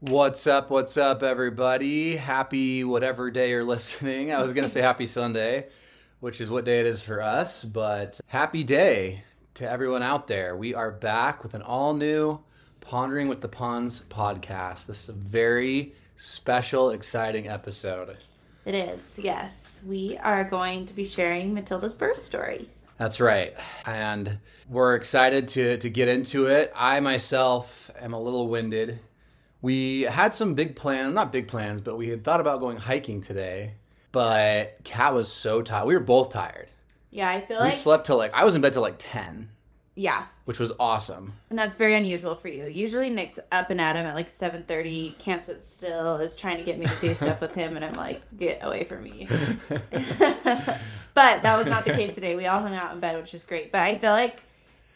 What's up? What's up, everybody? Happy whatever day you're listening. I was going to say happy Sunday, which is what day it is for us, but happy day to everyone out there. We are back with an all new Pondering with the Ponds podcast. This is a very special, exciting episode. It is, yes. We are going to be sharing Matilda's birth story. That's right. And we're excited to, to get into it. I myself am a little winded. We had some big plans, not big plans, but we had thought about going hiking today. But Kat was so tired. We were both tired. Yeah, I feel We like slept till like, I was in bed till like 10, yeah, which was awesome. and that's very unusual for you. Usually Nick's up and at him at like seven thirty, can't sit still, is trying to get me to do stuff with him, and I'm like, get away from me. but that was not the case today. We all hung out in bed, which is great. But I feel like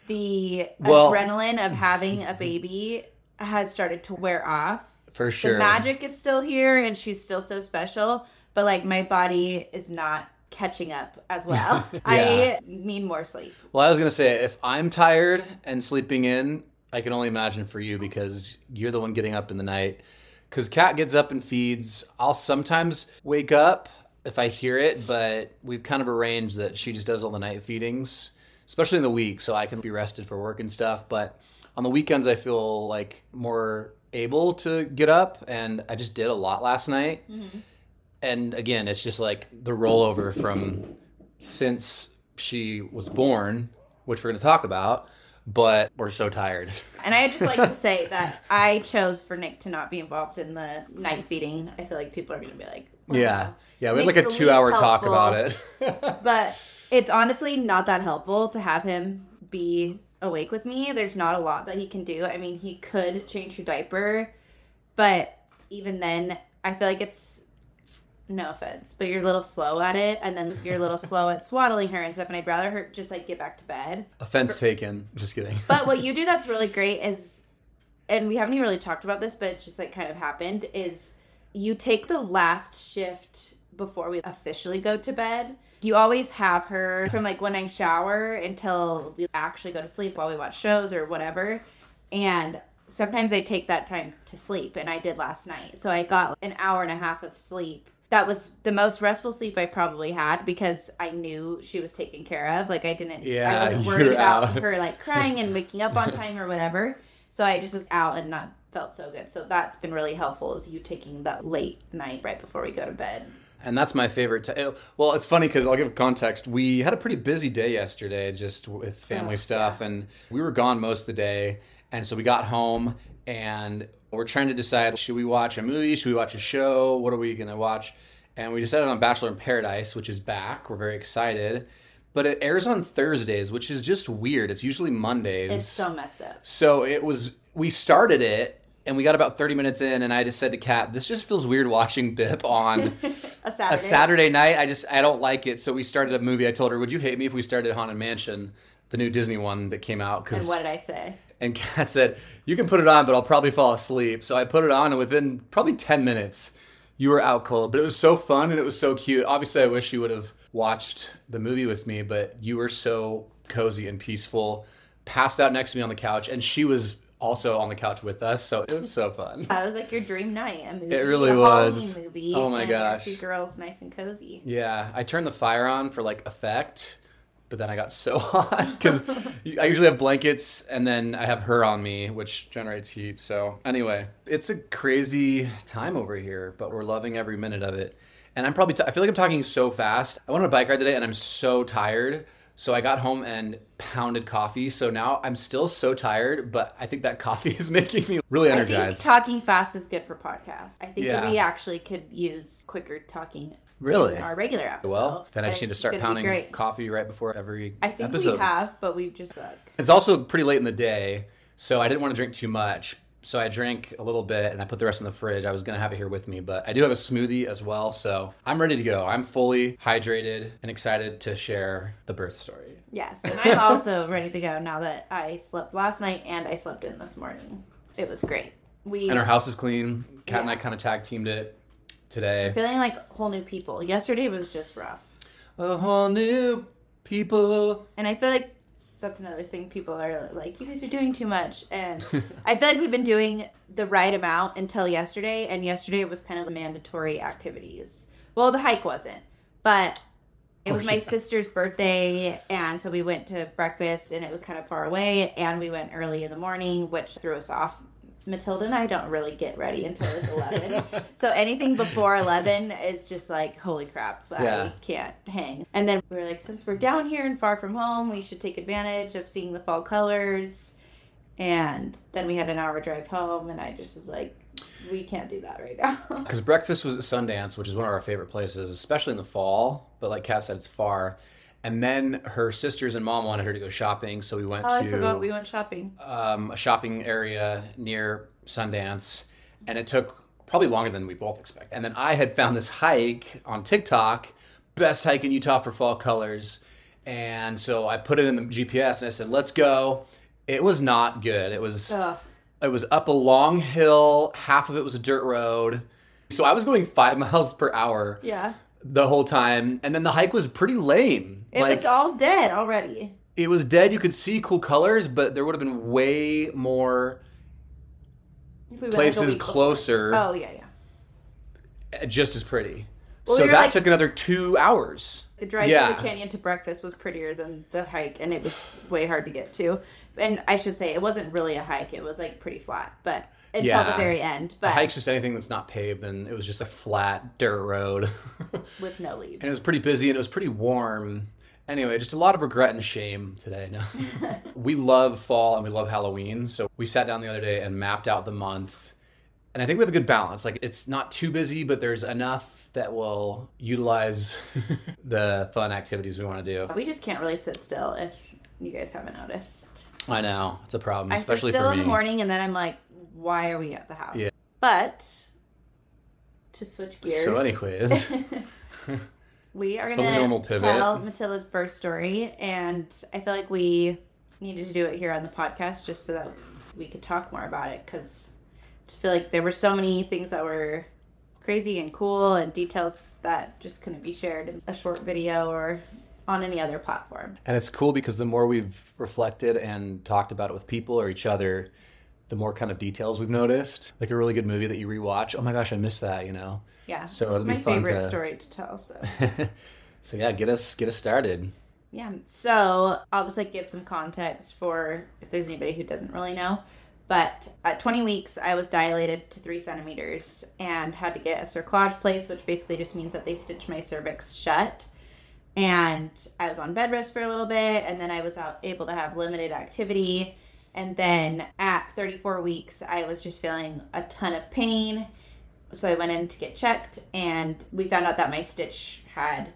the Well- adrenaline of having a baby has started to wear off. For sure. The magic is still here, and she's still so special. But like my body is not catching up as well. I need more sleep. Well, I was going to say, if I'm tired and sleeping in, I can only imagine for you because you're the one getting up in the night. Because Kat gets up and feeds. I'll sometimes wake up if I hear it, but we've kind of arranged that she just does all the night feedings, especially in the week, so I can be rested for work and stuff. But on the weekends, I feel like more able to get up, and I just did a lot last night. Mm-hmm. And again, it's just like the rollover from since she was born, which we're going to talk about, but we're so tired. And I just like to say that I chose for Nick to not be involved in the night feeding. I feel like people are going to be like, "Wow." Yeah. Yeah. We had like a two hour least talk about it. But it's honestly not that helpful to have him be awake with me. There's not a lot that he can do. I mean, he could change her diaper, but even then, I feel like it's no offense, but you're a little slow at it, and then you're a little slow at swaddling her and stuff. And I'd rather her just like get back to bed. Offense taken. Just kidding. But what you do that's really great is, and we haven't even really talked about this, but it just like kind of happened, is you take the last shift before we officially go to bed. You always have her from like when I shower until we actually go to sleep while we watch shows or whatever. And sometimes I take that time to sleep, and I did last night. So I got an hour and a half of sleep. That was the most restful sleep I probably had because I knew she was taken care of. Like I didn't, Yeah, I wasn't worried about out. her like crying and waking up on time or whatever. So I just was out and not felt so good. So that's been really helpful is you taking that late night right before we go to bed. And that's my favorite. T- well, it's funny because I'll give context. We had a pretty busy day yesterday, just with family Oh, stuff, and we were gone most of the day. And so we got home, and we're trying to decide: should we watch a movie? Should we watch a show? What are we gonna watch? And we decided on Bachelor in Paradise, which is back. We're very excited, but it airs on Thursdays, which is just weird. It's usually Mondays. It's so messed up. So it was, we started it and we got about 30 minutes in, and I just said to Kat, this just feels weird watching Bip on A Saturday. a Saturday night. I just, I don't like it. So we started a movie. I told her, would you hate me if we started Haunted Mansion, the new Disney one that came out? And Cause, what did I say? and Kat said, you can put it on, but I'll probably fall asleep. So I put it on, and within probably 10 minutes, you were out cold. But it was so fun and it was so cute. Obviously, I wish you would have watched the movie with me, but you were so cozy and peaceful, passed out next to me on the couch, and she was also on the couch with us. So it was so fun. That was like your dream night. A movie. It really a was. Halloween movie. Oh my gosh. Two girls, nice and cozy. Yeah, I turned the fire on for like effect, but then I got so hot because I usually have blankets and then I have her on me, which generates heat. So, anyway, it's a crazy time over here, but we're loving every minute of it. And I'm probably, t- I feel like I'm talking so fast. I went on a bike ride today and I'm so tired. So I got home and pounded coffee. So now I'm still so tired, but I think that coffee is making me really I think energized. talking fast is good for podcasts. I think Yeah. we actually could use quicker talking Really? our regular episode. well, then I just need to start pounding coffee right before every I think episode. we have, but we just suck. It's also pretty late in the day, so I didn't want to drink too much. So I drank a little bit and I put the rest in the fridge. I was going to have it here with me, but I do have a smoothie as well. So I'm ready to go. I'm fully hydrated and excited to share the birth story. Yes, and I'm also ready to go now that I slept last night and I slept in this morning. It was great. We And our house is clean. Kat and I kind of tag teamed it today. feeling like whole new people. Yesterday was just rough, A whole new people. and I feel like that's another thing people are like, you guys are doing too much. And I feel like we've been doing the right amount until yesterday. And yesterday it was kind of the mandatory activities. Well, the hike wasn't, but it Oh, was my yeah. sister's birthday. And so we went to breakfast and it was kind of far away. And we went early in the morning, which threw us off. Matilda and I don't really get ready until it's 11. so anything before 11 is just like, holy crap, Yeah. I can't hang. And then we were like, since we're down here and far from home, we should take advantage of seeing the fall colors. And then we had an hour drive home, and I just was like, we can't do that right now. Because breakfast was at Sundance, which is one of our favorite places, especially in the fall. But like Kat said, it's far. And then her sisters and mom wanted her to go shopping, so we went oh, I to forgot we went shopping. um, a shopping area near Sundance, and it took probably longer than we both expected. And then I had found this hike on TikTok, best hike in Utah for fall colors, and so I put it in the GPS and I said, "Let's go." It was not good. It was Ugh. it was up a long hill. Half of it was a dirt road. So I was going five miles per hour Yeah. the whole time, and then the hike was pretty lame. It like was all dead already. it was dead. You could see cool colors, but there would have been way more we went like places closer, Oh, yeah, yeah. Uh, just as pretty. Well, so we that like- took another two hours. The drive Yeah. to the canyon to breakfast was prettier than the hike, and it was way hard to get to. And I should say, it wasn't really a hike; it was like pretty flat, but until Yeah. the very end. But hike's just anything that's not paved, and it was just a flat dirt road. with no leaves. and it was pretty busy and it was pretty warm. Anyway, just a lot of regret and shame today. No. we love fall and we love Halloween, so we sat down the other day and mapped out the month. And I think we have a good balance. Like it's not too busy, but there's enough that will utilize the fun activities we want to do. We just can't really sit still if you guys haven't noticed. I know it's a problem, I sit especially still for in the morning and then I'm like, why are we at the house? Yeah. But to switch gears. So, anyways, we are gonna tell Matilda's birth story, and I feel like we needed to do it here on the podcast just so that we could talk more about it because I just feel like there were so many things that were crazy and cool and details that just couldn't be shared in a short video or on any other platform. and it's cool because the more we've reflected and talked about it with people or each other, the more kind of details we've noticed. Like a really good movie that you rewatch. Oh my gosh, I missed that. You know. Yeah, So it's my favorite to- story to tell. So. so yeah, get us get us started. Yeah. So I'll just like give some context for if there's anybody who doesn't really know. But at 20 weeks, I was dilated to three centimeters and had to get a cerclage placed, which basically just means that they stitch my cervix shut. And I was on bed rest for a little bit, and then I was out able to have limited activity. And then at 34 weeks, I was just feeling a ton of pain. So I went in to get checked, and we found out that my stitch had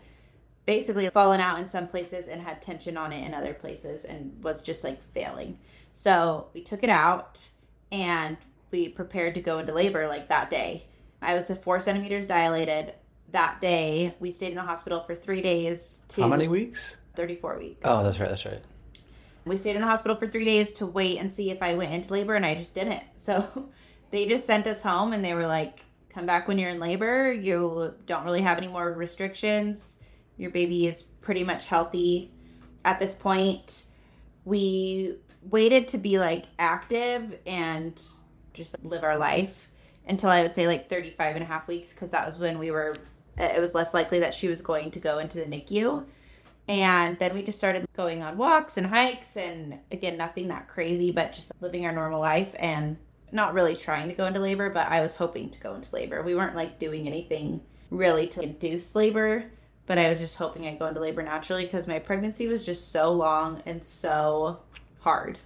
basically fallen out in some places and had tension on it in other places and was just like failing. So we took it out and we prepared to go into labor like that day. I was at four centimeters dilated. That day, we stayed in the hospital for three days to How many weeks? 34 weeks. Oh, that's right. That's right. We stayed in the hospital for three days to wait and see if I went into labor, and I just didn't. So they just sent us home and they were like, come back when you're in labor. You don't really have any more restrictions. Your baby is pretty much healthy at this point. We waited to be like active and just live our life until I would say like 35 and a half weeks because that was when we were, it was less likely that she was going to go into the NICU. And then we just started going on walks and hikes, and again, nothing that crazy, but just living our normal life and not really trying to go into labor, but I was hoping to go into labor. We weren't like doing anything really to induce labor, but I was just hoping I'd go into labor naturally because my pregnancy was just so long and so hard.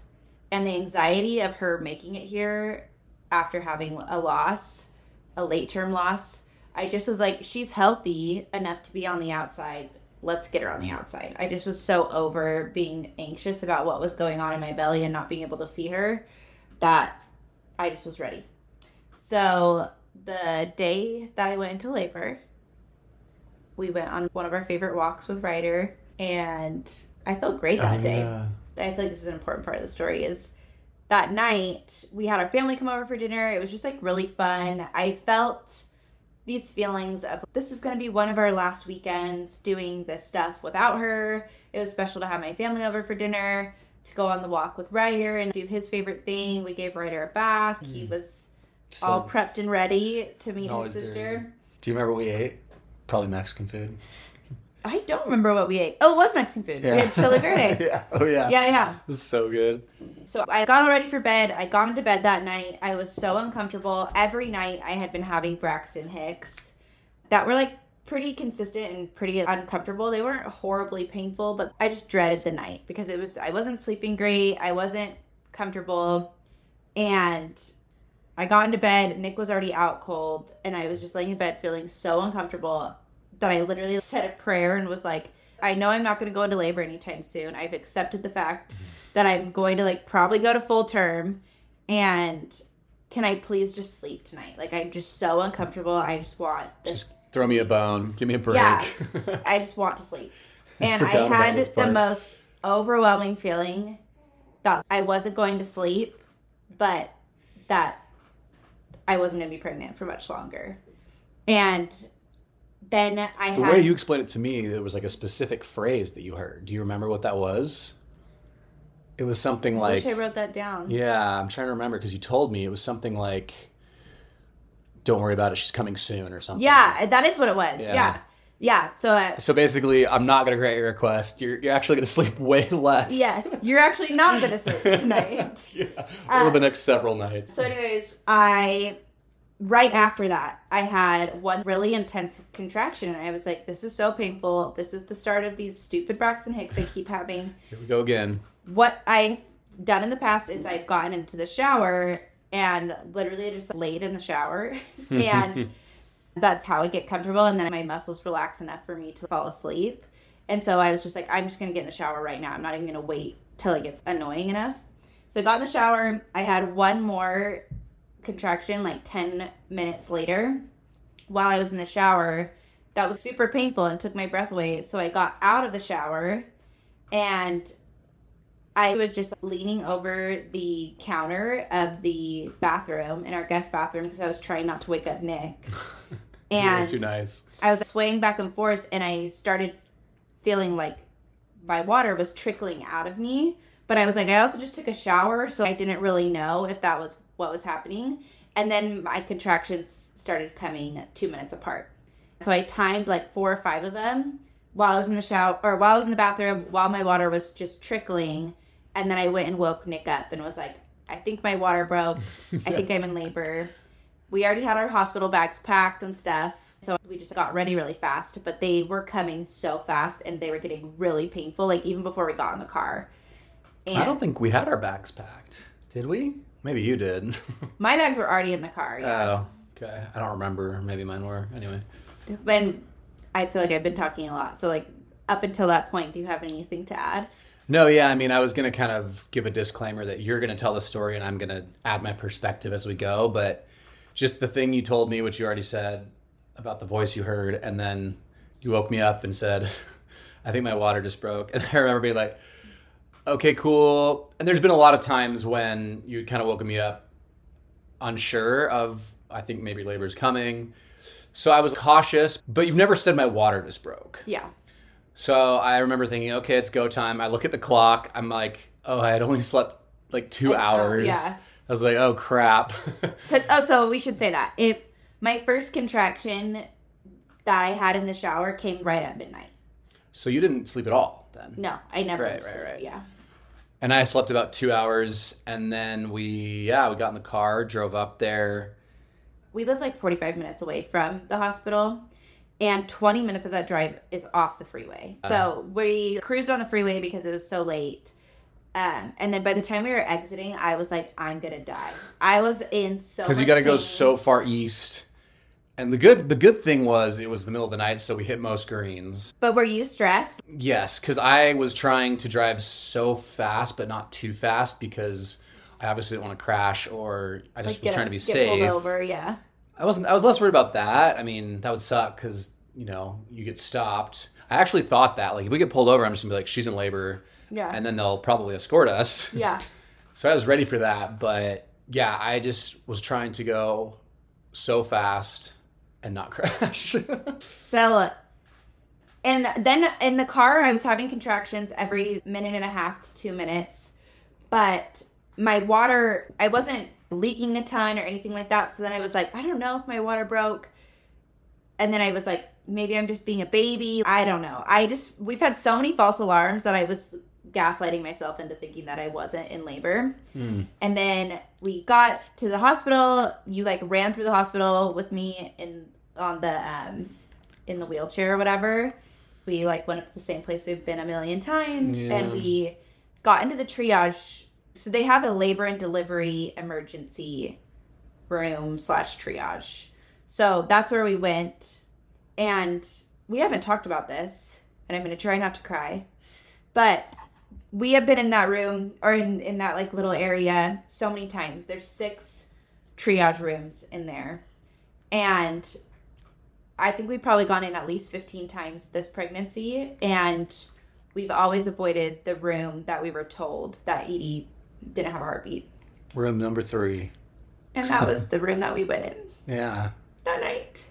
And the anxiety of her making it here after having a loss, a late term loss, I just was like, she's healthy enough to be on the outside let's get her on the outside. I just was so over being anxious about what was going on in my belly and not being able to see her that I just was ready. So the day that I went into labor, we went on one of our favorite walks with Ryder, and I felt great that Oh, day. yeah. I feel like this is an important part of the story is that night we had our family come over for dinner. It was just like really fun. I felt these feelings of this is going to be one of our last weekends doing this stuff without her. It was special to have my family over for dinner. To go on the walk with Ryder and do his favorite thing. We gave Ryder a bath. He mm. was all prepped and ready to meet his sister. Do you remember what we ate? Probably Mexican food. I don't remember what we ate. Oh, it was Mexican food. We had chili verde. yeah. Oh yeah. Yeah, yeah. It was so good. So I got all ready for bed. I got into bed that night. I was so uncomfortable. Every night I had been having Braxton Hicks that were like pretty consistent and pretty uncomfortable. They weren't horribly painful, but I just dreaded the night because it was I wasn't sleeping great. I wasn't comfortable. And I got into bed. Nick was already out cold, and I was just laying in bed feeling so uncomfortable that I literally said a prayer and was like, I know I'm not going to go into labor anytime soon. I've accepted the fact mm-hmm. that I'm going to like probably go to full term and can I please just sleep tonight? Like I'm just so uncomfortable. I just want this Just throw me a bone. Give me a break. Yeah. I just want to sleep. And I about had the most overwhelming feeling that I wasn't going to sleep, but that I wasn't going to be pregnant for much longer. And then I the had way you explained it to me, there was like a specific phrase that you heard. Do you remember what that was? It was something I like wish I wrote that down. Yeah, I'm trying to remember because you told me it was something like don't worry about it, she's coming soon or something. Yeah, that is what it was. Yeah. Yeah. Yeah. So, uh, So basically, I'm not going to grant your request. You're, you're actually going to sleep way less. yes, you're actually not going to sleep tonight. yeah. Uh, the next several nights. So, anyways, I right after that, I had one really intense contraction, and I was like, "This is so painful. This is the start of these stupid Braxton Hicks I keep having." Here we go again. What I've done in the past is I've gotten into the shower and literally just laid in the shower, and that's how I get comfortable, and then my muscles relax enough for me to fall asleep. And so I was just like, I'm just gonna get in the shower right now. I'm not even gonna wait till it gets annoying enough. So I got in the shower. I had one more contraction like 10 minutes later while I was in the shower. That was super painful and took my breath away. So I got out of the shower and I was just leaning over the counter of the bathroom in our guest bathroom because I was trying not to wake up Nick. And too nice. I was swaying back and forth, and I started feeling like my water was trickling out of me. But I was like, I also just took a shower, so I didn't really know if that was what was happening. And then my contractions started coming two minutes apart. So I timed like four or five of them while I was in the shower, or while I was in the bathroom, while my water was just trickling. And then I went and woke Nick up and was like, I think my water broke. I think I'm in labor we already had our hospital bags packed and stuff. So we just got ready really fast, but they were coming so fast and they were getting really painful, like even before we got in the car. And I don't think we had our bags packed. Did we? Maybe you did. my bags were already in the car. Yeah. oh, okay. I don't remember. Maybe mine were. Anyway. And I feel like I've been talking a lot. So like up until that point, do you have anything to add? No, yeah. I mean, I was going to kind of give a disclaimer that you're going to tell the story and I'm going to add my perspective as we go. But just the thing you told me, which you already said about the voice you heard, and then you woke me up and said, I think my water just broke. And I remember being like, okay, cool. And there's been a lot of times when you kind of woken me up unsure of, I think maybe labor's coming. So I was cautious, but you've never said my water just broke. Yeah. So I remember thinking, okay, it's go time. I look at the clock. I'm like, oh, I had only slept like two hours. yeah. I was like, oh crap. Cause oh, so we should say that it my first contraction that I had in the shower came right at midnight. so you didn't sleep at all then? No, I never. Right, right, right. Yeah. And I slept about two hours, and then we, yeah, we got in the car, drove up there. we live like 45 minutes away from the hospital and 20 minutes of that drive is off the freeway so we cruised on the freeway because it was so late um, and then by the time we were exiting i was like i'm gonna die i was in so because you got to go so far east. And the good, the good thing was it was the middle of the night, so we hit most greens. but were you stressed Yes, because I was trying to drive so fast, but not too fast, because I obviously didn't want to crash, or I just Like, was trying to be get safe. pulled over yeah I wasn't. I was less worried about that. I mean, that would suck because you know you get stopped. I actually thought that like if we get pulled over, I'm just gonna be like, she's in labor, yeah and then they'll probably escort us. yeah So I was ready for that, but yeah, I just was trying to go so fast and not crash. so And then in the car, I was having contractions every minute and a half to two minutes. But my water, I wasn't leaking a ton or anything like that. So then I was like, I don't know if my water broke. And then I was like, maybe I'm just being a baby. I don't know. I just, we've had so many false alarms that I was gaslighting myself into thinking that I wasn't in labor. Hmm. And then we got to the hospital. You like ran through the hospital with me in on the um in the wheelchair or whatever. We like went up to the same place we've been a million times Yeah. and we got into the triage. So they have a labor and delivery emergency room slash triage. So that's where we went. And we haven't talked about this, and I'm gonna try not to cry. But we have been in that room or in, in that like little area so many times. There's six triage rooms in there. And I think we've probably gone in at least 15 times this pregnancy. And we've always avoided the room that we were told that Edie didn't have a heartbeat. Room number three. And that was the room that we went in Yeah. that night.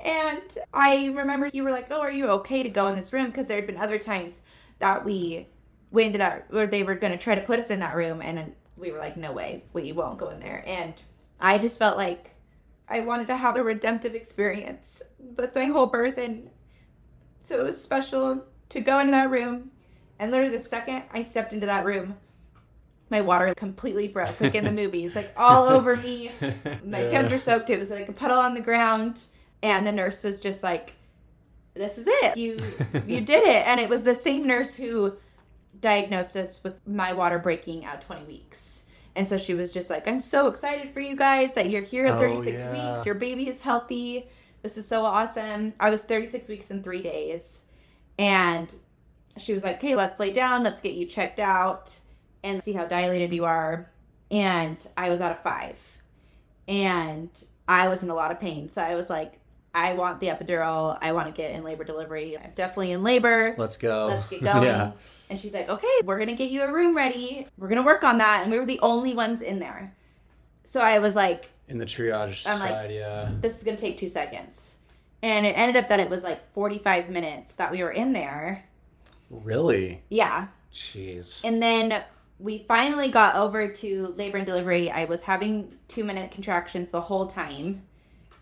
And I remember you were like, "Oh, are you okay to go in this room?" Because there had been other times that we went into that where they were going to try to put us in that room, and we were like, "No way, we won't go in there." And I just felt like I wanted to have a redemptive experience with my whole birth, and so it was special to go into that room. And literally, the second I stepped into that room, my water completely broke, like in the movies, like all over me. My Yeah. hands were soaked. It was like a puddle on the ground, and the nurse was just like, "This is it. You you did it." And it was the same nurse who diagnosed us with my water breaking at 20 weeks. And so she was just like, "I'm so excited for you guys that you're here at Oh, 36 yeah. weeks. Your baby is healthy. This is so awesome." I was 36 weeks in 3 days. And she was like, "Okay, let's lay down. Let's get you checked out and see how dilated you are." And I was at a 5 and I was in a lot of pain. So I was like, I want the epidural. I want to get in labor delivery. I'm definitely in labor. Let's go. Let's get going. yeah. And she's like, okay, we're going to get you a room ready. We're going to work on that. And we were the only ones in there. So I was like, In the triage I'm like- side, yeah. this is going to take two seconds. And it ended up that it was like 45 minutes that we were in there. Really? Yeah. Jeez. And then we finally got over to labor and delivery. I was having two minute contractions the whole time.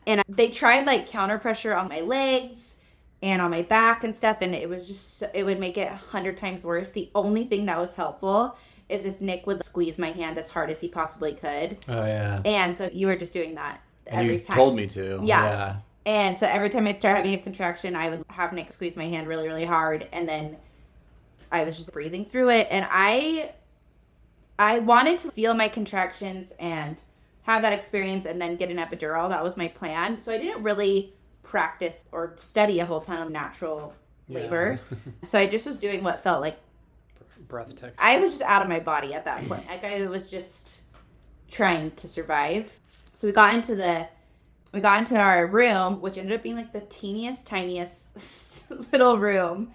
And they tried like counter pressure on my legs and on my back and stuff. And it was just, so, it would make it a hundred times worse. The only thing that was helpful is if Nick would squeeze my hand as hard as he possibly could. oh yeah. And so you were just doing that And every you time. told me to. Yeah. Yeah. And so every time I'd start having a contraction, I would have Nick squeeze my hand really, really hard, and then I was just breathing through it. And I, I wanted to feel my contractions and have that experience, and then get an epidural. That was my plan. So I didn't really practice or study a whole ton of natural Yeah. labor. so I just was doing what felt like Breath tech. I was just out of my body at that point. Like I was just trying to survive. So we got into the we got into our room, which ended up being like the teeniest, tiniest little room.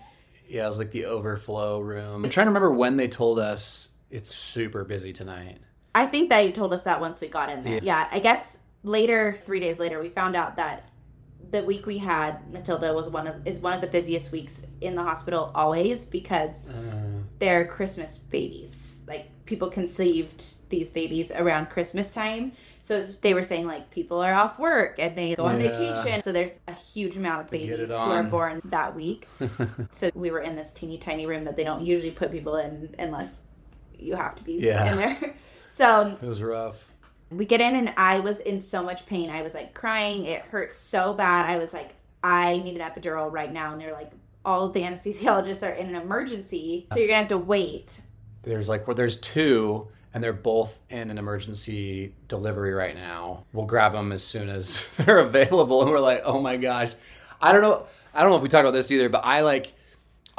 Yeah, it was like the overflow room. I'm trying to remember when they told us it's super busy tonight. I think they told us that once we got in there. Yeah. Yeah, I guess later, three days later, we found out that the week we had Matilda was one of is one of the busiest weeks in the hospital always because Uh, they're Christmas babies. Like people conceived these babies around Christmas time. So they were saying like people are off work and they go on Yeah. vacation. So there's a huge amount of babies who are born that week. so we were in this teeny tiny room that they don't usually put people in unless you have to be Yeah. in there. So it was rough. we get in and I was in so much pain. I was like crying. It hurt so bad. I was like, I need an epidural right now. And they're like, all the anesthesiologists are in an emergency. So you're going to have to wait. There's like well, there's two, and they're both in an emergency delivery right now. We'll grab them as soon as they're available, and we're like, oh my gosh, I don't know, I don't know if we talked about this either, but I like.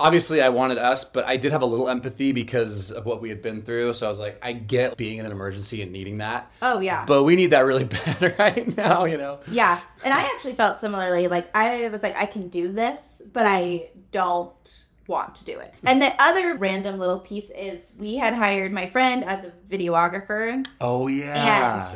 Obviously, I wanted us, but I did have a little empathy because of what we had been through. So I was like, I get being in an emergency and needing that, Oh, yeah. but we need that really bad right now, you know? yeah. And I actually felt similarly. Like, I was like, I can do this, but I don't want to do it. And the other random little piece is we had hired my friend as a videographer. Oh yeah.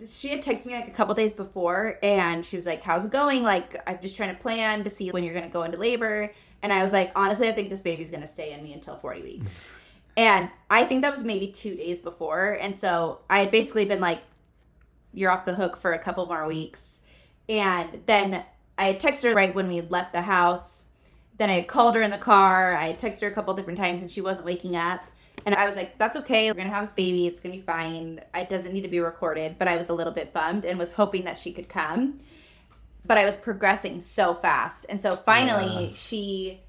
And she had texted me like a couple days before and she was like, How's it going? Like, I'm just trying to plan to see when you're going to go into labor. And I was like, Honestly, I think this baby's to stay in me until 40 weeks. and I think that was maybe two days before. And so I had basically been like, You're off the hook for a couple more weeks. And then I texted her right when we left the house. Then I called her in the car. I texted her a couple different times and she wasn't waking up. And I was like, that's okay. We're going to have this baby. It's going to be fine. It doesn't need to be recorded. But I was a little bit bummed and was hoping that she could come. But I was progressing so fast. And so finally, Yeah. she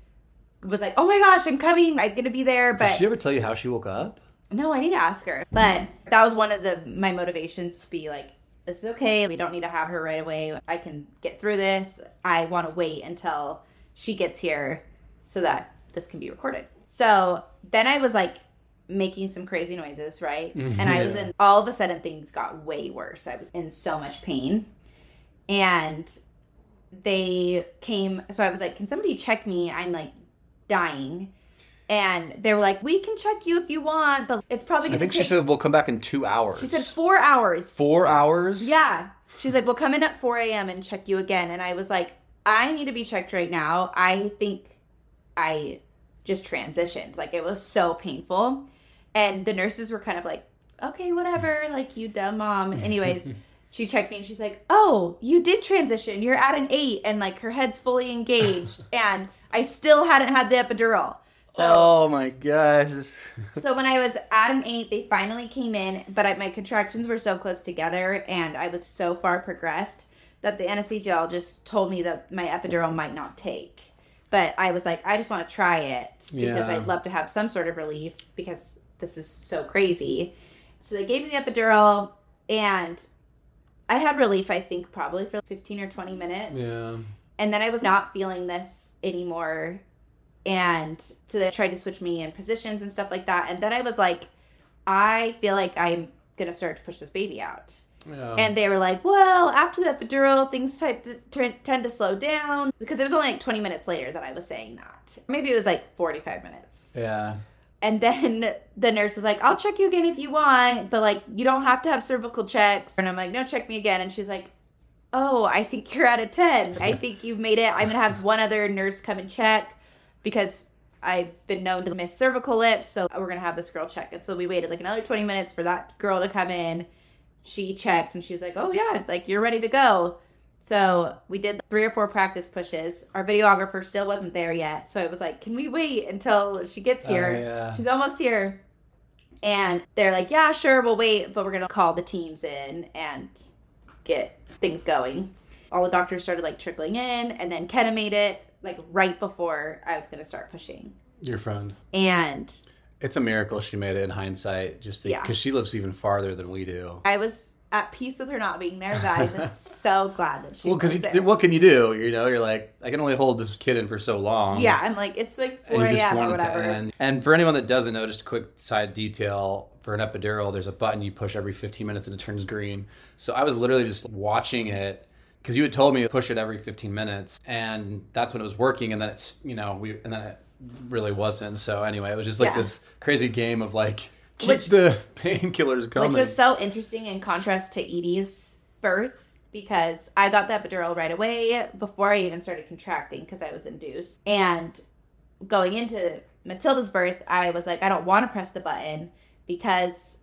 was like, oh my gosh, I'm coming. I'm going to be there. But Did she ever tell you how she woke up? no, I need to ask her. But that was one of the my motivations to be like, this is okay. We don't need to have her right away. I can get through this. I want to wait until she gets here so that this can be recorded. So then I was like making some crazy noises, right? Mm-hmm. And I was in all of a sudden things got way worse. I was in so much pain. And they came so I was like, Can somebody check me? I'm like dying. And they were like, We can check you if you want, but it's probably I think take she said we'll come back in two hours. she said four hours. four hours. Yeah. She's like, We'll come in at 4 a.m. and check you again. And I was like, I need to be checked right now. I think I just transitioned. Like, it was so painful. And the nurses were kind of like, Okay, whatever. Like, you dumb mom. Anyways, she checked me and she's like, Oh, you did transition. You're at an eight. And like, her head's fully engaged. and I still hadn't had the epidural. So oh my gosh. so when I was at an eight, they finally came in, but I, my contractions were so close together, and I was so far progressed that the anesthesiologist told me that my epidural might not take. But I was like, I just want to try it because Yeah. I'd love to have some sort of relief because this is so crazy. So they gave me the epidural, and I had relief. I think probably for fifteen or twenty minutes Yeah. and then I was not feeling this anymore. And so they tried to switch me in positions and stuff like that. And then I was like, I feel like I'm gonna start to push this baby out. Yeah. And they were like, well, after the epidural, things type to, t- tend to slow down because it was only like 20 minutes later that I was saying that. Maybe it was like 45 minutes. yeah. And then the nurse was like, I'll check you again if you want, but like, you don't have to have cervical checks. And I'm like, no, check me again. And she's like, oh, I think you're at a 10. I think you've made it. I'm going to have one other nurse come and check because I've been known to miss cervical lips. So we're going to have this girl check. And so we waited like another 20 minutes for that girl to come in. She checked and she was like, oh, yeah, like you're ready to go. So we did three or four practice pushes. Our videographer still wasn't there yet. So it was like, can we wait until she gets oh, here? Oh, yeah. She's almost here. And they're like, yeah, sure, we'll wait, but we're going to call the teams in and get things going. All the doctors started like trickling in, and then Kenna made it like right before I was going to start pushing. Your friend. And It's a miracle she made it in hindsight, just Yeah. because she lives even farther than we do. I was at peace with her not being there, but I'm so glad that she Well, because what can you do? You know, you're like, I can only hold this kid in for so long. yeah, I'm like, it's like and 4 a.m. or whatever. And for anyone that doesn't know, just a quick side detail for an epidural, there's a button you push every 15 minutes and it turns green. So I was literally just watching it because you had told me to push it every 15 minutes, and that's when it was working. And then it's you know we and then it really wasn't. So anyway, it was just like Yeah. this crazy game of like keep Which- the painkillers coming. Which was so interesting in contrast to Edie's birth because I got that epidural right away before I even started contracting because I was induced. And going into Matilda's birth, I was like, I don't want to press the button because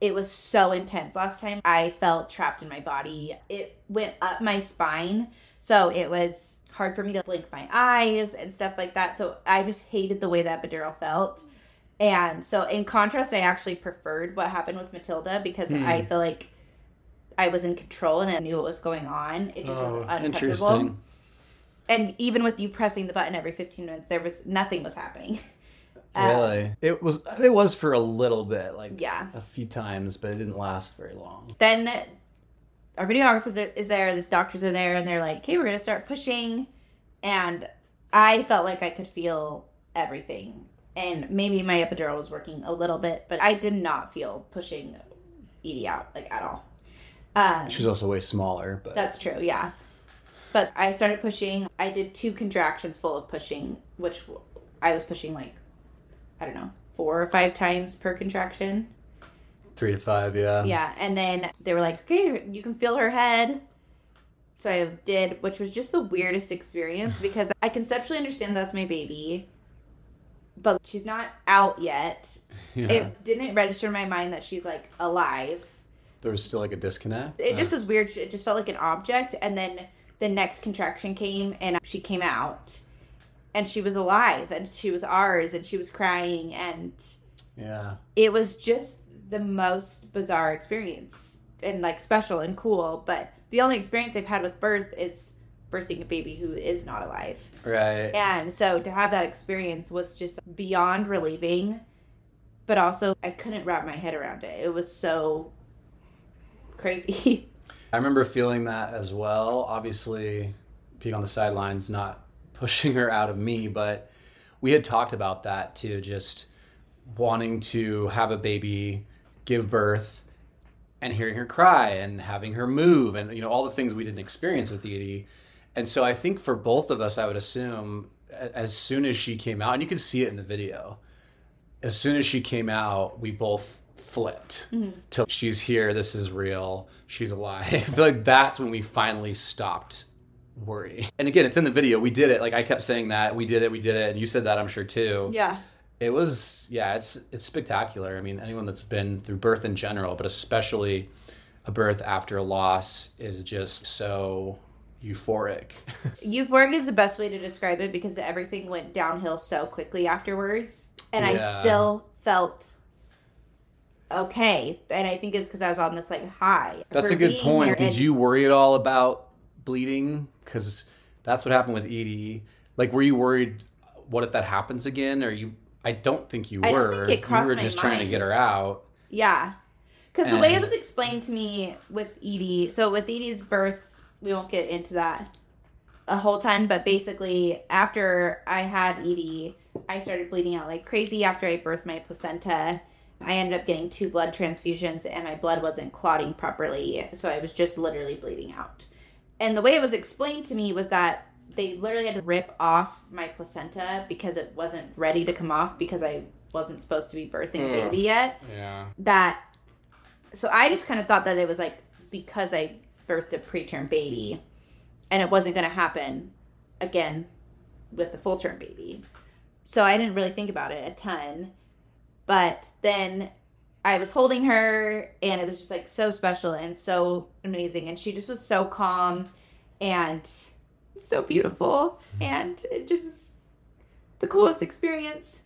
it was so intense. Last time I felt trapped in my body, it went up my spine. So it was hard for me to blink my eyes and stuff like that. So I just hated the way that epidural felt. And so, in contrast, I actually preferred what happened with Matilda because Hmm. I feel like I was in control and I knew what was going on. It just was Oh, uncomfortable. interesting. And even with you pressing the button every 15 minutes, there was nothing was happening. Uh, Really, it was. It was for a little bit, like Yeah. a few times, but it didn't last very long. Then our videographer is there, the doctors are there, and they're like, "Okay, we're gonna start pushing." And I felt like I could feel everything, and maybe my epidural was working a little bit, but I did not feel pushing Edie out like at all. Um, She's also way smaller, but That's true, yeah. But I started pushing. I did two contractions full of pushing, which I was pushing like, I don't know, four or five times per contraction. Three to five, yeah. Yeah, and then they were like, "Okay, you can feel her head." So I did, which was just the weirdest experience because I conceptually understand that's my baby, but she's not out yet. Yeah. It didn't register in my mind that she's like alive. there was still like a disconnect. It just uh. was weird. It just felt like an object, and then the next contraction came, and she came out, and she was alive, and she was ours, and she was crying, and yeah. it was just the most bizarre experience and like special and cool. But the only experience I've had with birth is birthing a baby who is not alive. Right. And so to have that experience was just beyond relieving, but also I couldn't wrap my head around it. It was so crazy. I remember feeling that as well. Obviously, being on the sidelines, not pushing her out of me, but we had talked about that too. Just wanting to have a baby, give birth, and hearing her cry and having her move, and you know all the things we didn't experience with Edie. And so I think for both of us, I would assume as soon as she came out, and you can see it in the video, as soon as she came out, we both flipped mm-hmm. till she's here. This is real. She's alive. I feel like that's when we finally stopped worrying. And again, it's in the video. We did it. Like I kept saying that we did it. We did it. And you said that I'm sure too. yeah. It was yeah. It's it's spectacular. I mean, anyone that's been through birth in general, but especially a birth after a loss, is just so euphoric. Euphoric is the best way to describe it because everything went downhill so quickly afterwards. And Yeah. I still felt okay. And I think it's because I was on this like high. That's a good point. Did and- you worry at all about bleeding? Because that's what happened with Edie. Like, were you worried? What if that happens again? Or you? I don't think you were. think you were just trying to get her out. Yeah. Because the way it was explained to me with Edie, so with Edie's birth, we won't get into that a whole ton, but basically, after I had Edie, I started bleeding out like crazy after I birthed my placenta. I ended up getting two blood transfusions, and my blood wasn't clotting properly, so I was just literally bleeding out. And the way it was explained to me was that they literally had to rip off my placenta because it wasn't ready to come off because I wasn't supposed to be birthing a baby yet Yeah. that so I just kind of thought that it was like because I birthed a preterm baby and it wasn't going to happen again with the full term baby. So I didn't really think about it a ton. But then I was holding her and it was just like so special and so amazing and she just was so calm and so beautiful and it just was the coolest experience.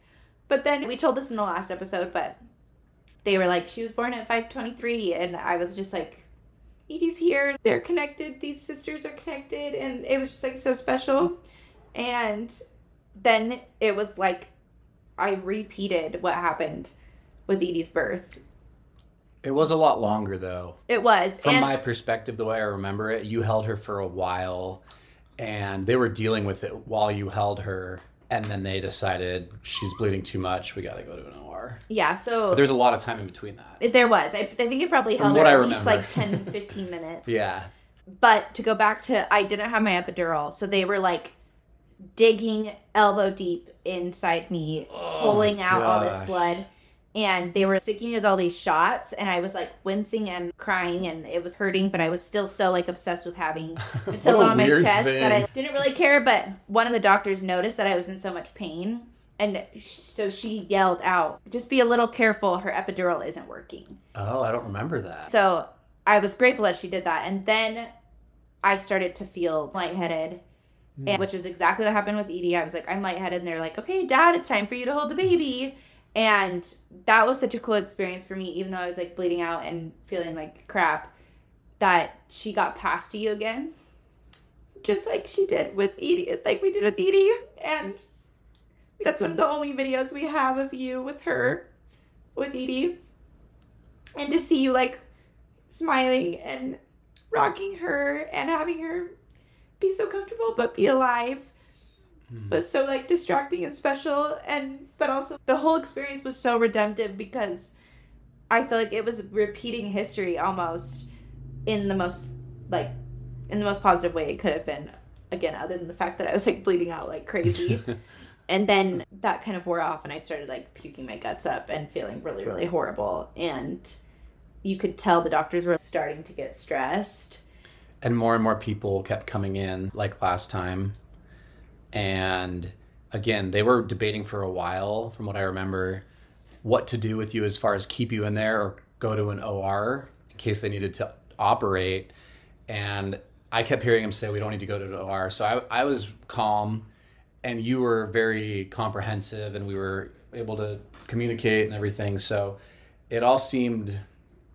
But then we told this in the last episode, but they were like, she was born at 523. And I was just like, Edie's here. They're connected. These sisters are connected. And it was just like so special. And then it was like, I repeated what happened with Edie's birth. It was a lot longer though. It was. From and my perspective, the way I remember it, you held her for a while, and they were dealing with it while you held her, and then they decided she's bleeding too much. We got to go to an OR. yeah, so But there's a lot of time in between that. it- there was. I, I think it probably From held what I at least remember. like 10, 15 minutes. Yeah. But to go back to, I didn't have my epidural, so they were like digging elbow deep inside me, oh pulling out all this blood, and they were sticking me with all these shots, and I was like wincing and crying, and it was hurting, but I was still so like obsessed with having What on my chest that I didn't really care. But one of the doctors noticed that I was in so much pain. And so she yelled out, just be a little careful, her epidural isn't working. Oh, I don't remember that. So I was grateful that she did that. And then I started to feel lightheaded, and, hmm. which is exactly what happened with Edie. I was like, I'm lightheaded. And they're like, okay, dad, it's time for you to hold the baby. And that was such a cool experience for me, even though I was like bleeding out and feeling like crap, that she got past you again. Just like she did with Edie, like we did with Edie. And that's one of the only videos we have of you with her, with Edie. And to see you like smiling and rocking her and having her be so comfortable but be alive Mm-hmm. was so like distracting and special and but also the whole experience was so redemptive because I feel like it was repeating history almost in the most like in the most positive way it could have been again other than the fact that I was like bleeding out like crazy and then that kind of wore off and I started like puking my guts up and feeling really really horrible and you could tell the doctors were starting to get stressed. And more and more people kept coming in, like last time. And again, they were debating for a while, from what I remember, what to do with you as far as keep you in there or go to an OR in case they needed to operate. And I kept hearing him say, We don't need to go to the OR. So I, I was calm, and you were very comprehensive, and we were able to communicate and everything. So it all seemed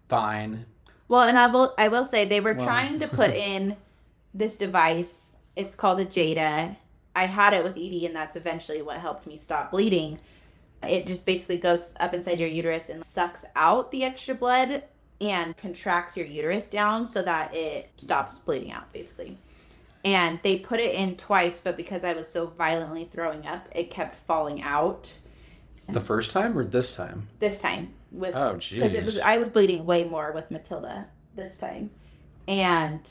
fine. Well, and I will I will say they were trying to put in this device. It's called a Jada. I had it with Edie, and that's eventually what helped me stop bleeding. It just basically goes up inside your uterus and sucks out the extra blood and contracts your uterus down so that it stops bleeding out, basically. And they put it in twice, but because I was so violently throwing up, it kept falling out The first time or this time? this time with Oh, because it was jeez. I was bleeding way more with Matilda this time, and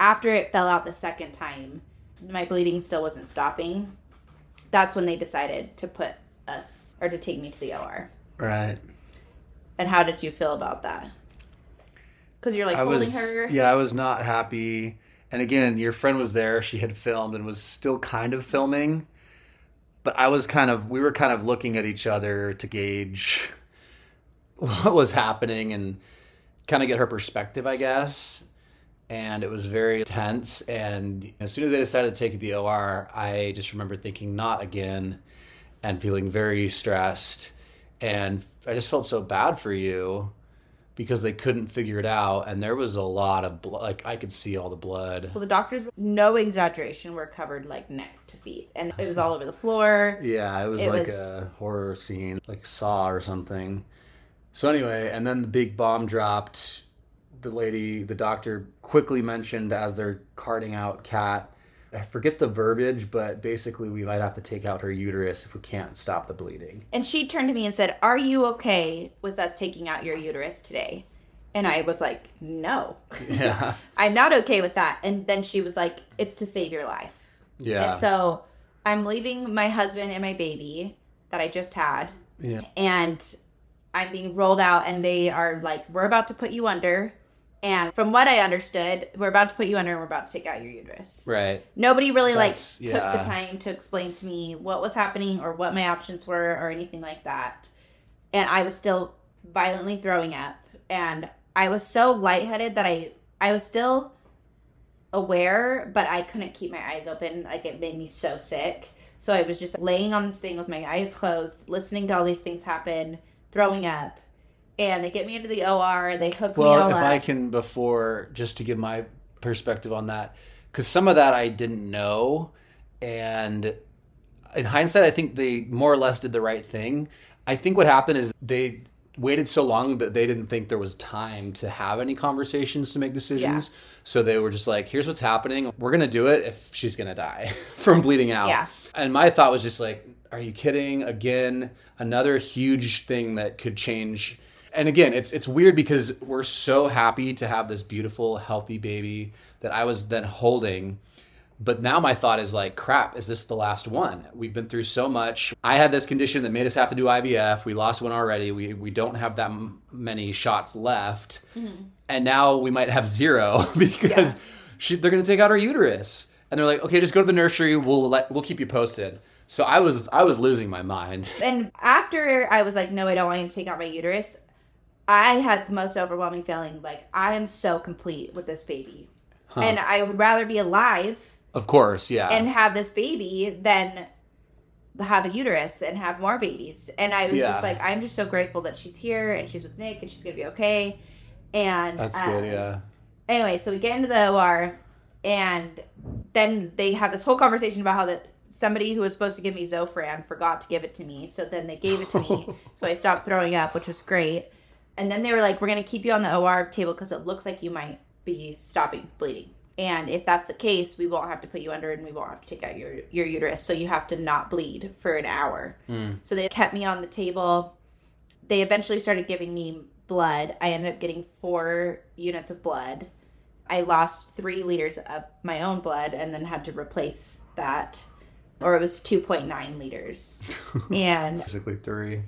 after it fell out the second time, my bleeding still wasn't stopping. That's when they decided to put us or to take me to the OR. Right. And how did you feel about that? Because you're like I holding was her. yeah, I was not happy. And again, your friend was there. She had filmed and was still kind of filming. But I was kind of we were kind of looking at each other to gauge what was happening and kind of get her perspective, I guess. And it was very tense. And as soon as they decided to take it to the OR, I just remember thinking, not again, and feeling very stressed. And I just felt so bad for you because they couldn't figure it out and there was a lot of blood like i could see all the blood Well, the doctors, no exaggeration, were covered like neck to feet, and it was all over the floor. yeah it was It like was- a horror scene like saw or something so anyway and then the big bomb dropped the lady the doctor quickly mentioned as they're carting out Kat i forget the verbiage but basically we might have to take out her uterus if we can't stop the bleeding And she turned to me and said, Are you okay with us taking out your uterus today? And I was like, No, yeah I'm not okay with that. And then she was like, It's to save your life. yeah And so I'm leaving my husband and my baby that I just had, yeah and I'm being rolled out, and they are like, We're about to put you under. And from what I understood, we're about to put you under and we're about to take out your uterus. right Nobody really That's- like yeah. took the time to explain to me what was happening or what my options were or anything like that. And I was still violently throwing up and I was so lightheaded that I I was still aware, but I couldn't keep my eyes open. Like it made me so sick. So I was just laying on this thing with my eyes closed, listening to all these things happen, throwing up. And they get me into the OR, they hook me all Well, if up. I can, before just to give my perspective on that, because some of that I didn't know, and in hindsight, I think they more or less did the right thing. I think what happened is they waited so long that they didn't think there was time to have any conversations to make decisions. So they were just like, "Here's what's happening. We're gonna do it if she's gonna die from bleeding out." Yeah. And my thought was just like, are you kidding? Again, another huge thing that could change. And again, it's it's weird because we're so happy to have this beautiful, healthy baby that I was then holding. But now my thought is like, crap, is this the last one? We've been through so much. I had this condition that made us have to do IVF. We lost one already. We we don't have that m- many shots left. Mm-hmm. And now we might have zero because she, they're going to take out her uterus. And they're like, "Okay, just go to the nursery. We'll let we'll keep you posted." So I was I was losing my mind. and after I was like, no, I don't want to take out my uterus, I had the most overwhelming feeling like I am so complete with this baby. And I would rather be alive Of course, yeah. and have this baby than have a uterus and have more babies. And I was Yeah. just like, I'm just so grateful that she's here and she's with Nick and she's gonna be okay. And That's uh, good, yeah. anyway, so we get into the OR, and then they have this whole conversation about how that somebody who was supposed to give me Zofran forgot to give it to me. So then they gave it to me, so I stopped throwing up, which was great. And then they were like, "We're gonna keep you on the OR table because it looks like you might be stopping bleeding." And if that's the case, we won't have to put you under and we won't have to take out your, your uterus. So you have to not bleed for an hour. Mm. So they kept me on the table. They eventually started giving me blood. I ended up getting four units of blood. I lost three liters of my own blood and then had to replace that. Or it was 2.9 liters. and Basically three.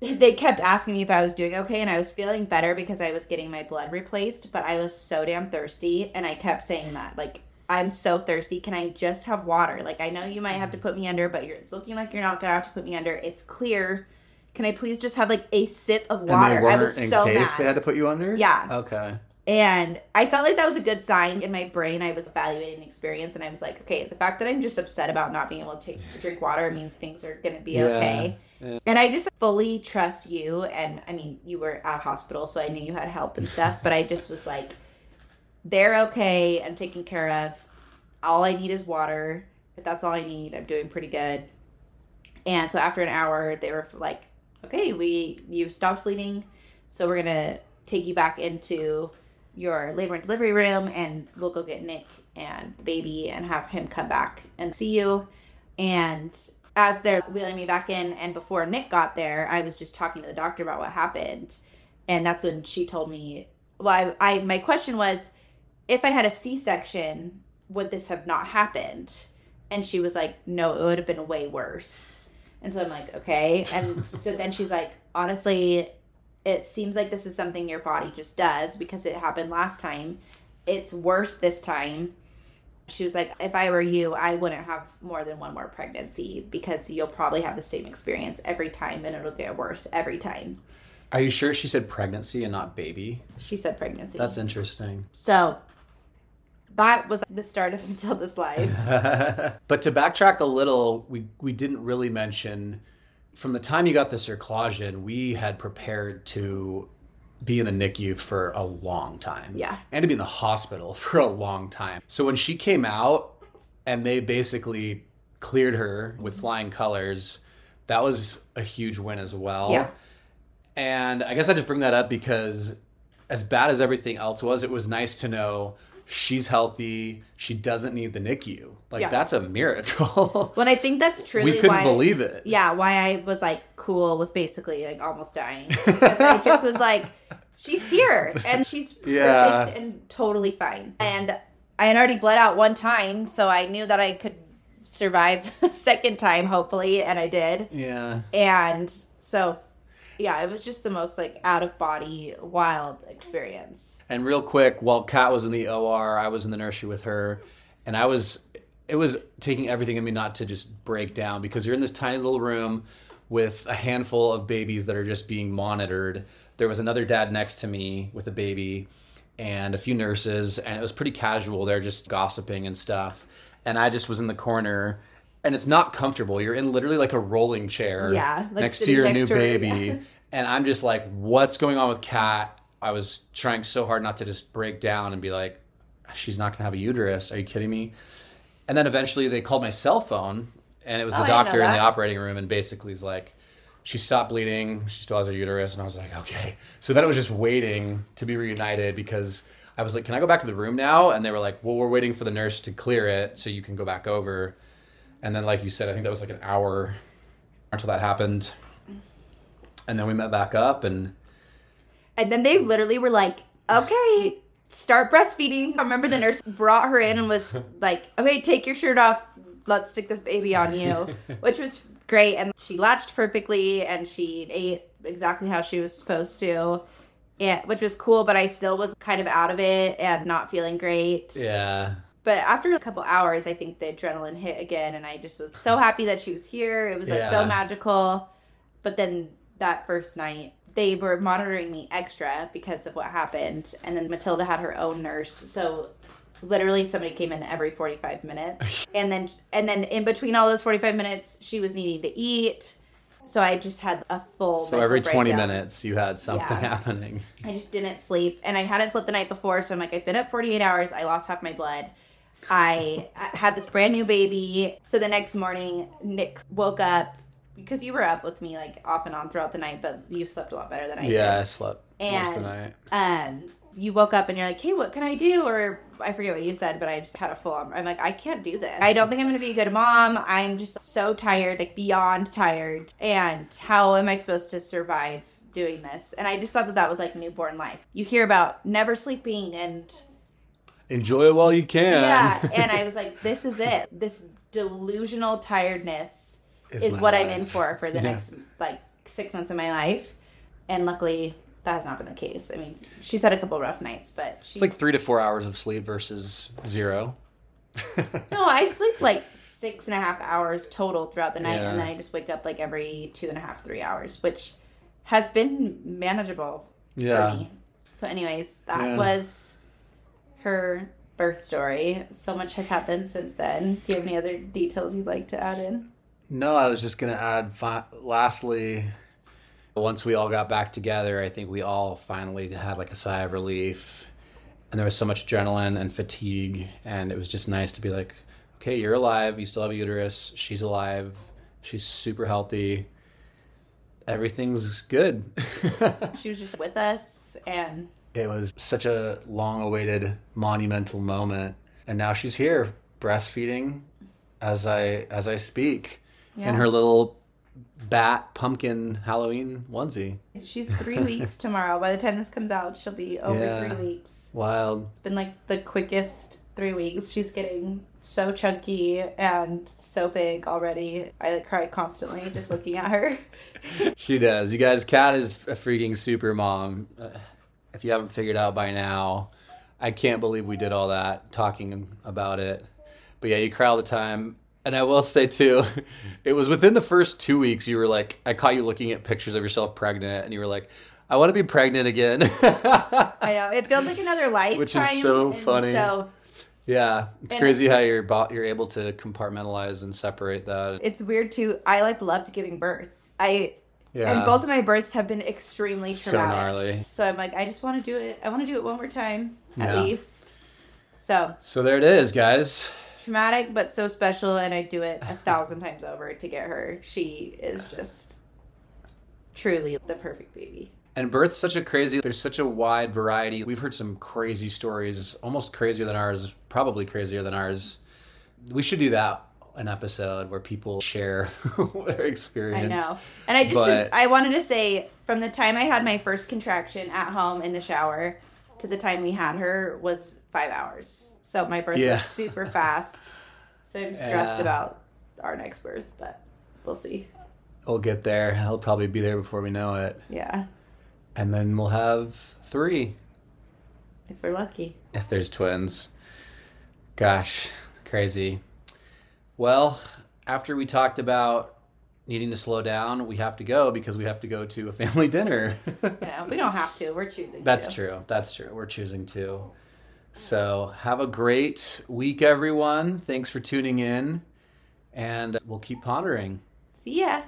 They kept asking me if I was doing okay, and I was feeling better because I was getting my blood replaced, but I was so damn thirsty, and I kept saying that. Like, I'm so thirsty. Can I just have water? Like, I know you might have to mm-hmm. put me under, but you're, it's looking like you're not gonna have to put me under. It's clear. Can I please just have like a sip of water? I was in so case mad. they had to put you under. Yeah. Okay. And I felt like that was a good sign in my brain. I was evaluating the experience, and I was like, okay, the fact that I'm just upset about not being able to take drink water means things are to be Yeah. okay. And I just fully trust you. And I mean, you were at hospital, so I knew you had help and stuff. But I just was like, they're okay. I'm taken care of. All I need is water. If that's all I need, I'm doing pretty good. And so after an hour, they were like, okay, we you stopped bleeding, so we're gonna take you back into your labor and delivery room, and we'll go get Nick and the baby and have him come back and see you. And as they're wheeling me back in, and before Nick got there, I was just talking to the doctor about what happened, and that's when she told me. Well, I, I my question was, if I had a C section, would this have not happened? And she was like, no, it would have been way worse. And so I'm like, okay. And so then she's like, honestly, it seems like this is something your body just does because it happened last time. It's worse this time. She was like, if I were you, I wouldn't have more than one more pregnancy because you'll probably have the same experience every time and it'll get worse every time. Are you sure she said pregnancy and not baby? She said pregnancy. That's interesting. so that was the start of Until This Life. but to backtrack a little, we we didn't really mention from the time you got the circlosion, we had prepared to be in the NICU for a long time. Yeah. And to be in the hospital for a long time. So when she came out and they basically cleared her with flying colors, that was a huge win as well. Yeah. And I guess I just bring that up because as bad as everything else was, it was nice to know she's healthy. She doesn't need the NICU. Like Yeah. that's a miracle. When I think that's truly we couldn't why believe it. yeah, why I was like cool with basically like almost dying. I just was like, she's here and she's perfect Yeah. and totally fine. And I had already bled out one time, so I knew that I could survive a second time, hopefully, and I did. Yeah. And so, yeah, it was just the most like out of body, wild experience. And real quick, while Kat was in the OR, I was in the nursery with her, and I was it was taking everything in me not to just break down because you're in this tiny little room with a handful of babies that are just being monitored. There was another dad next to me with a baby and a few nurses, and it was pretty casual. They're just gossiping and stuff. And I just was in the corner, and it's not comfortable. You're in literally like a rolling chair Yeah, like next to your next new to her, baby. yeah. And I'm just like, what's going on with Kat? I was trying so hard not to just break down and be like, she's not going to have a uterus. Are you kidding me? And then eventually they called my cell phone, and it was Oh, the I didn't know doctor in the operating room, and basically is like, she stopped bleeding. She still has her uterus. And I was like, okay. So then it was just waiting to be reunited because I was like, can I go back to the room now? And they were like, well, we're waiting for the nurse to clear it so you can go back over. And then, like you said, I think that was like an hour until that happened. And then we met back up, and And then they literally were like, okay, start breastfeeding. I remember the nurse brought her in and was like, okay, take your shirt off. Let's stick this baby on you, which was great. And she latched perfectly and she ate exactly how she was supposed to. Yeah, which was cool, but I still was kind of out of it and not feeling great. yeah, But after a couple hours, I think the adrenaline hit again, and I just was so happy that she was here. It was like so magical. But then that first night, they were monitoring me extra because of what happened, and then Matilda had her own nurse, so literally somebody came in every 45 minutes and then and then in between all those 45 minutes she was needing to eat so i just had a full so every 20 breakdown. minutes you had something Yeah. happening. I just didn't sleep, and I hadn't slept the night before. So I'm like, I've been up 48 hours. I lost half my blood. I had this brand new baby. So the next morning, Nick woke up because you were up with me like off and on throughout the night, but you slept a lot better than I did. Yeah, I slept most of the And- night. Um, you woke up and you're like, hey, what can I do? Or I forget what you said, but I just had a full on. I'm like, I can't do this. I don't think I'm going to be a good mom. I'm just so tired, like beyond tired. And how am I supposed to survive doing this? And I just thought that that was like newborn life. You hear about never sleeping and Enjoy it while you can. yeah. And I was like, this is it. This delusional tiredness Is is my what I'm in for for the Yeah. next like six months of my life, and luckily that has not been the case. I mean, she's had a couple rough nights, but she's It's like three to four hours of sleep versus zero. no, I sleep like six and a half hours total throughout the night, Yeah. and then I just wake up like every two and a half, three hours, which has been manageable Yeah. for me. So, anyways, that Yeah. was her birth story. So much has happened since then. Do you have any other details you'd like to add in? No, I was just going to add, fi- lastly, once we all got back together, I think we all finally had like a sigh of relief. And there was so much adrenaline and fatigue. And it was just nice to be like, okay, you're alive. You still have a uterus. She's alive. She's super healthy. Everything's good. She was just with us, and it was such a long awaited monumental moment. And now she's here breastfeeding as I as I speak yeah. in her little bat pumpkin Halloween onesie. she's three weeks tomorrow. By the time this comes out, she'll be over Yeah. three weeks. Wild. It's been like the quickest three weeks. She's getting so chunky and so big already. I like, cry constantly just looking at her. She does. You guys, Kat is a freaking super mom. If you haven't figured out by now, I can't believe we did all that talking about it. But yeah, you cry all the time. And I will say too, it was within the first two weeks you were like, I caught you looking at pictures of yourself pregnant, and you were like, I want to be pregnant again. I know it feels like another life, Which is so funny. So yeah, it's And- crazy how you're you're able to compartmentalize and separate that. it's weird too. I like loved giving birth. I Yeah, and both of my births have been extremely so traumatic. gnarly. So I'm like, I just want to do it. I want to do it one more time at Yeah. least. So So there it is, guys. traumatic, but so special, and I do it a thousand times over to get her. She is just truly the perfect baby. And birth's such a crazy, there's such a wide variety. We've heard some crazy stories, almost crazier than ours, probably crazier than ours. We should do that an episode where people share their experience. I know. And I just But- I wanted to say from the time I had my first contraction at home in the shower to the time we had her was 5 hours. So my birth Yeah. was super fast. So I'm stressed Yeah. about our next birth, but we'll see. We'll get there. He'll probably be there before we know it. Yeah, And then we'll have three if we're lucky. if there's twins. Gosh, crazy. Well, after we talked about needing to slow down, we have to go because we have to go to a family dinner. Know, we don't have to. We're choosing. That's to. true. That's true. We're choosing to. So, have a great week, everyone. Thanks for tuning in, and we'll keep pondering. See ya.